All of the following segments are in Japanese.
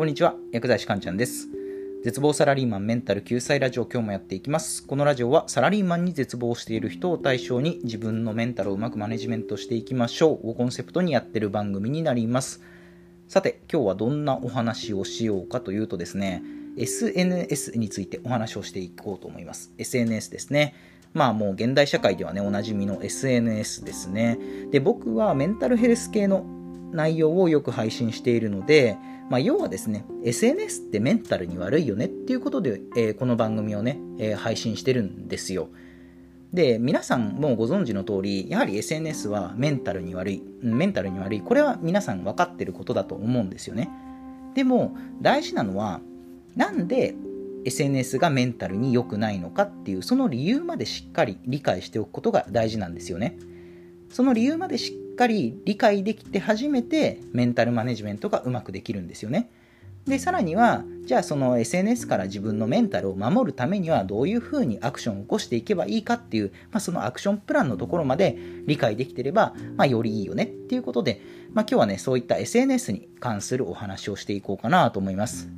こんにちは、薬剤師かんちゃんです。絶望サラリーマンメンタル救済ラジオ今日もやっていきます。このラジオはサラリーマンに絶望している人を対象に自分のメンタルをうまくマネジメントしていきましょうをコンセプトにやってる番組になります。さて、今日はどんなお話をしようかというとですね、SNS についてお話をしていこうと思います。SNS ですね。まあもう現代社会ではね、おなじみの SNS ですね。で、僕はメンタルヘルス系の内容をよく配信しているので、まあ、要はですね、SNS ってメンタルに悪いよねっていうことで、えー、この番組をね、えー、配信してるんですよ。で、皆さんもご存知の通り、やはり SNS はメンタルに悪い、メンタルに悪い、これは皆さん分かってることだと思うんですよね。でも、大事なのは、なんで SNS がメンタルに良くないのかっていう、その理由までしっかり理解しておくことが大事なんですよね。その理由までしかり理解できて初めてメンタルマネジメントがうまくできるんですよね。で、さらには、じゃあその SNS から自分のメンタルを守るためにはどういうふうにアクションを起こしていけばいいかっていう、まあ、そのアクションプランのところまで理解できてれば、まあ、よりいいよねっていうことで、まあ、今日はね、そういった SNS に関するお話をしていこうかなと思います。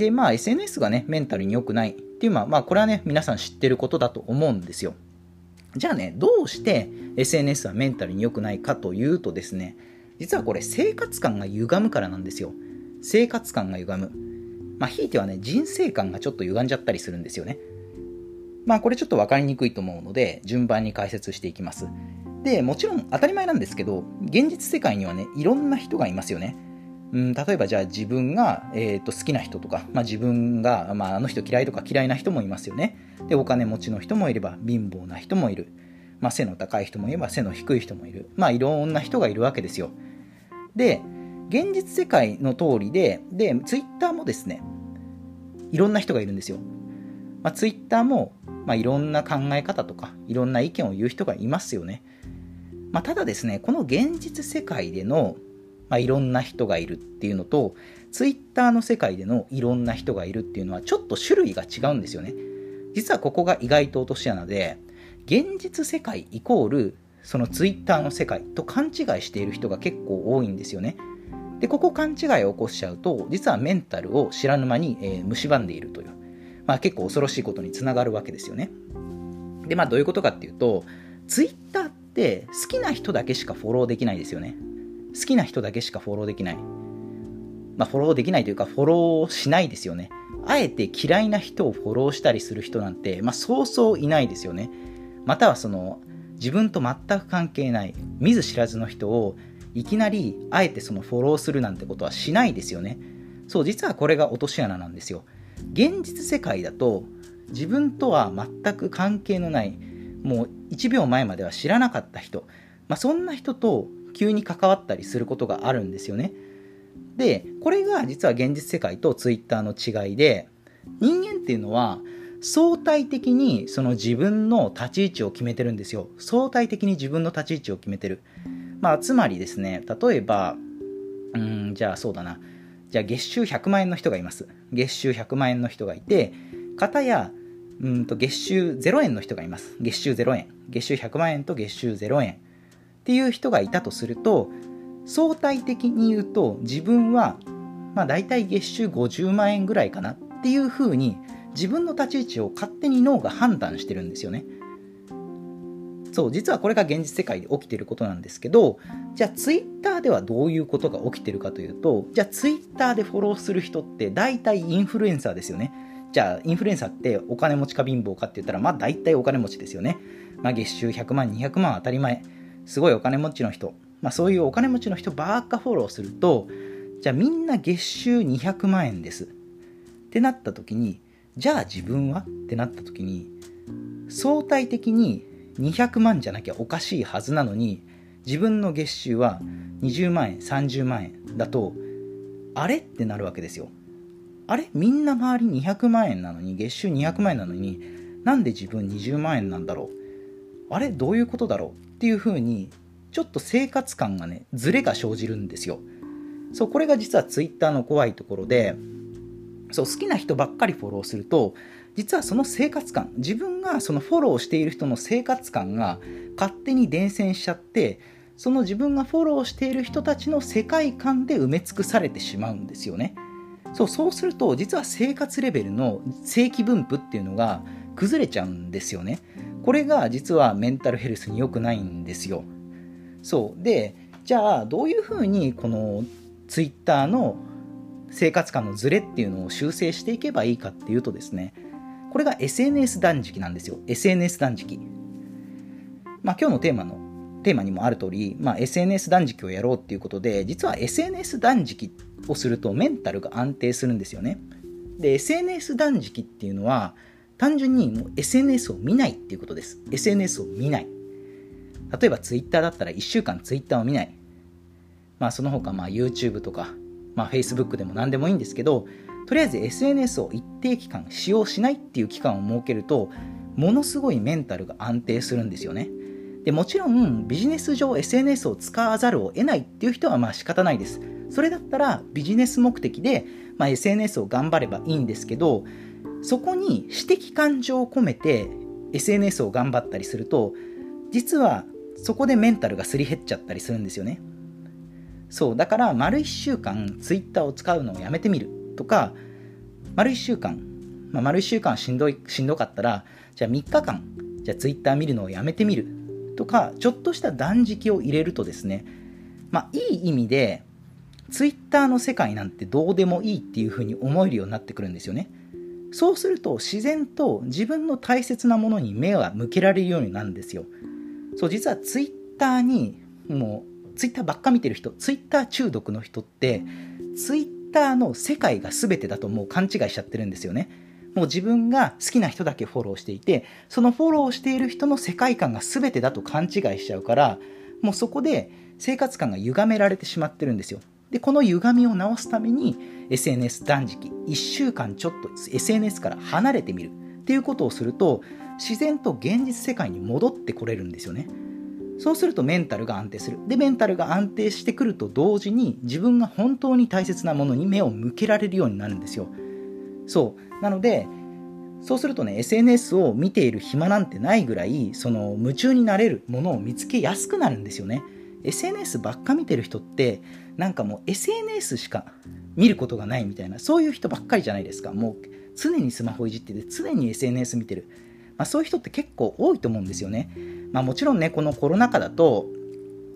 で、まあ SNS がね、メンタルに良くないっていうのは、まあこれはね、皆さん知ってることだと思うんですよ。じゃあね、どうして SNS はメンタルに良くないかというとですね、実はこれ生活感が歪むからなんですよ。生活感が歪む。まあ、ひいてはね、人生観がちょっと歪んじゃったりするんですよね。まあ、これちょっと分かりにくいと思うので、順番に解説していきます。で、もちろん当たり前なんですけど、現実世界にはね、いろんな人がいますよね。うん、例えばじゃあ自分が、えーと、好きな人とか、まあ、自分が、まあ、あの人嫌いとか嫌いな人もいますよね。で、お金持ちの人もいれば貧乏な人もいる。まあ、背の高い人もいれば背の低い人もいる。まあいろんな人がいるわけですよ。で、現実世界の通りで、で、ツイッターもですね、いろんな人がいるんですよ。まあ、ツイッターも、まあ、いろんな考え方とか、いろんな意見を言う人がいますよね。まあ、ただですね、この現実世界でのまあ、いろんな人がいるっていうのと、ツイッターの世界でのいろんな人がいるっていうのはちょっと種類が違うんですよね。実はここが意外と落とし穴で、現実世界イコールそのツイッターの世界と勘違いしている人が結構多いんですよね。で、ここ勘違いを起こしちゃうと、実はメンタルを知らぬ間に、えー、蝕んでいるという、まあ結構恐ろしいことにつながるわけですよね。で、まあどういうことかっていうと、ツイッターって好きな人だけしかフォローできないですよね。好きな人だけしかフォローできない。まあ、フォローできないというか、フォローしないですよね。あえて嫌いな人をフォローしたりする人なんて、まあ、そうそういないですよね。またはその、自分と全く関係ない、見ず知らずの人を、いきなり、あえてそのフォローするなんてことはしないですよね。そう、実はこれが落とし穴なんですよ。現実世界だと、自分とは全く関係のない、もう1秒前までは知らなかった人、まあ、そんな人と急に関わったりすることがあるんですよね。で、これが実は現実世界とツイッターの違いで、人間っていうのは相対的にその自分の立ち位置を決めてるんですよ。相対的に自分の立ち位置を決めてる。まあ、つまりですね、例えば、うん、じゃあそうだな。じゃあ月収100万円の人がいます。月収100万円の人がいて、方や、うんと月収0円の人がいます。月収0円。月収100万円と月収0円。っていう人がいたとすると相対的に言うと自分はまあ大体月収50万円ぐらいかなっていうふうに自分の立ち位置を勝手に脳が判断してるんですよね。そう実はこれが現実世界で起きてることなんですけどじゃあツイッターではどういうことが起きてるかというとじゃあツイッターでフォローする人って大体インフルエンサーですよね。じゃあインフルエンサーってお金持ちか貧乏かって言ったらまあ大体お金持ちですよね。まあ月収100万200万当たり前。すごいお金持ちの人、まあ、そういうお金持ちの人ばっかフォローするとじゃあみんな月収200万円です。ってなった時にじゃあ自分は？ってなった時に相対的に200万じゃなきゃおかしいはずなのに自分の月収は20万円30万円だとあれ？ってなるわけですよ。あれ？みんな周り200万円なのに月収200万円なのになんで自分20万円なんだろう？あれ？どういうことだろう？っていう風にちょっと生活感がねズレが生じるんですよ。そうこれが実は Twitter の怖いところでそう好きな人ばっかりフォローすると実はその生活感自分がそのフォローしている人の生活感が勝手に伝染しちゃってその自分がフォローしている人たちの世界観で埋め尽くされてしまうんですよね。そうそうすると実は生活レベルの正規分布っていうのが崩れちゃうんですよね。これが実はメンタルヘルスに良くないんですよ。そう。でじゃあどういうふうにこのツイッターの生活感のズレっていうのを修正していけばいいかっていうとですねこれが SNS 断食なんですよ。SNS 断食。まあ今日のテーマのテーマにもある通り、まあ、SNS 断食をやろうっていうことで実は SNS 断食をするとメンタルが安定するんですよね。で SNS 断食っていうのは単純にもう SNS を見ないっていうことです。SNS を見ない。例えば Twitter だったら1週間 Twitter を見ない。まあその他まあ YouTube とか、まあ、Facebook でも何でもいいんですけどとりあえず SNS を一定期間使用しないっていう期間を設けるとものすごいメンタルが安定するんですよね。でもちろんビジネス上 SNS を使わざるを得ないっていう人はまあ仕方ないです。それだったらビジネス目的で、まあ、SNS を頑張ればいいんですけど、そこに私的感情を込めて SNS を頑張ったりすると、実はそこでメンタルがすり減っちゃったりするんですよね。そう、だから丸1週間 Twitter を使うのをやめてみるとか、丸1週間、まあ、丸1週間しんどい、しんどかったら、じゃあ3日間、じゃあ Twitter 見るのをやめてみるとか、ちょっとした断食を入れるとですね、まあ、いい意味で、ツイッターの世界なんてどうでもいいっていうふうに思えるようになってくるんですよね。そうすると自然と自分の大切なものに目が向けられるようになるんですよ。そう、実はツイッターに、もう、ツイッターばっか見てる人、ツイッター中毒の人って、ツイッターの世界が全てだともう勘違いしちゃってるんですよね。もう自分が好きな人だけフォローしていて、そのフォローしている人の世界観が全てだと勘違いしちゃうから、もうそこで生活感が歪められてしまってるんですよ。で、この歪みを直すために SNS 断食、1週間ちょっと SNS から離れてみるっていうことをすると、自然と現実世界に戻ってこれるんですよね。そうするとメンタルが安定する。で、メンタルが安定してくると同時に自分が本当に大切なものに目を向けられるようになるんですよ。そう。なので、そうするとね、SNS を見ている暇なんてないぐらい、その夢中になれるものを見つけやすくなるんですよね。SNS ばっか見てる人って、なんかもう SNS しか見ることがないみたいな、そういう人ばっかりじゃないですか。もう常にスマホいじってて、常に SNS 見てる。まあ、そういう人って結構多いと思うんですよね。まあ、もちろんね、このコロナ禍だと、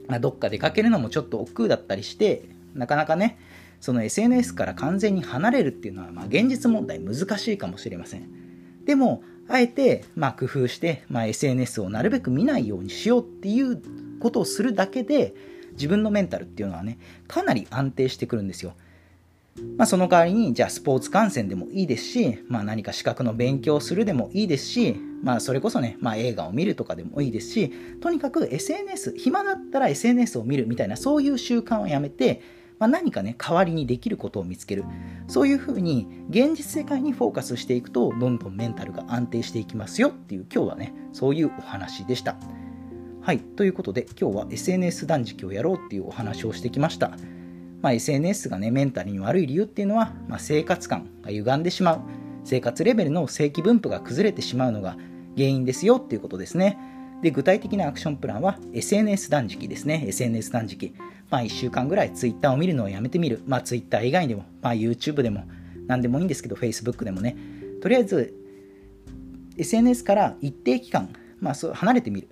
まあ、どっか出かけるのもちょっと億劫だったりして、なかなかね、その SNS から完全に離れるっていうのは、まあ、現実問題難しいかもしれません。でも、あえて、まあ、工夫して、まあ、SNS をなるべく見ないようにしようっていうことをするだけで、自分のメンタルっていうのはね、かなり安定してくるんですよ。まあ、その代わりに、じゃあスポーツ観戦でもいいですし、まあ、何か資格の勉強をするでもいいですし、まあ、それこそね、まあ、映画を見るとかでもいいですし、とにかく SNS、暇だったら SNS を見るみたいな、そういう習慣をやめて、まあ、何かね、代わりにできることを見つける。そういうふうに、現実世界にフォーカスしていくと、どんどんメンタルが安定していきますよっていう、今日はね、そういうお話でした。はい、ということで、今日は SNS 断食をやろうっていうお話をしてきました。まあ、SNS がね、メンタルに悪い理由っていうのは、まあ、生活感が歪んでしまう。生活レベルの正規分布が崩れてしまうのが原因ですよっていうことですね。で、具体的なアクションプランは SNS 断食ですね。SNS 断食。まあ、1週間ぐらい Twitter を見るのをやめてみる。まあ、Twitter 以外でも、まあ、YouTube でも、何でもいいんですけど、Facebook でもね。とりあえず、SNS から一定期間、まあ、そう離れてみる。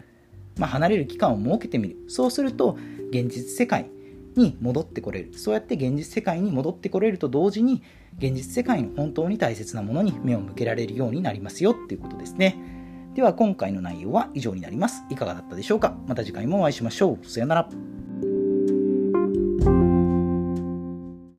まあ、離れる期間を設けてみる。そうすると、現実世界に戻ってこれる。そうやって現実世界に戻ってこれると同時に、現実世界の本当に大切なものに目を向けられるようになりますよっていうことですね。では今回の内容は以上になります。いかがだったでしょうか？また次回もお会いしましょう。さよなら。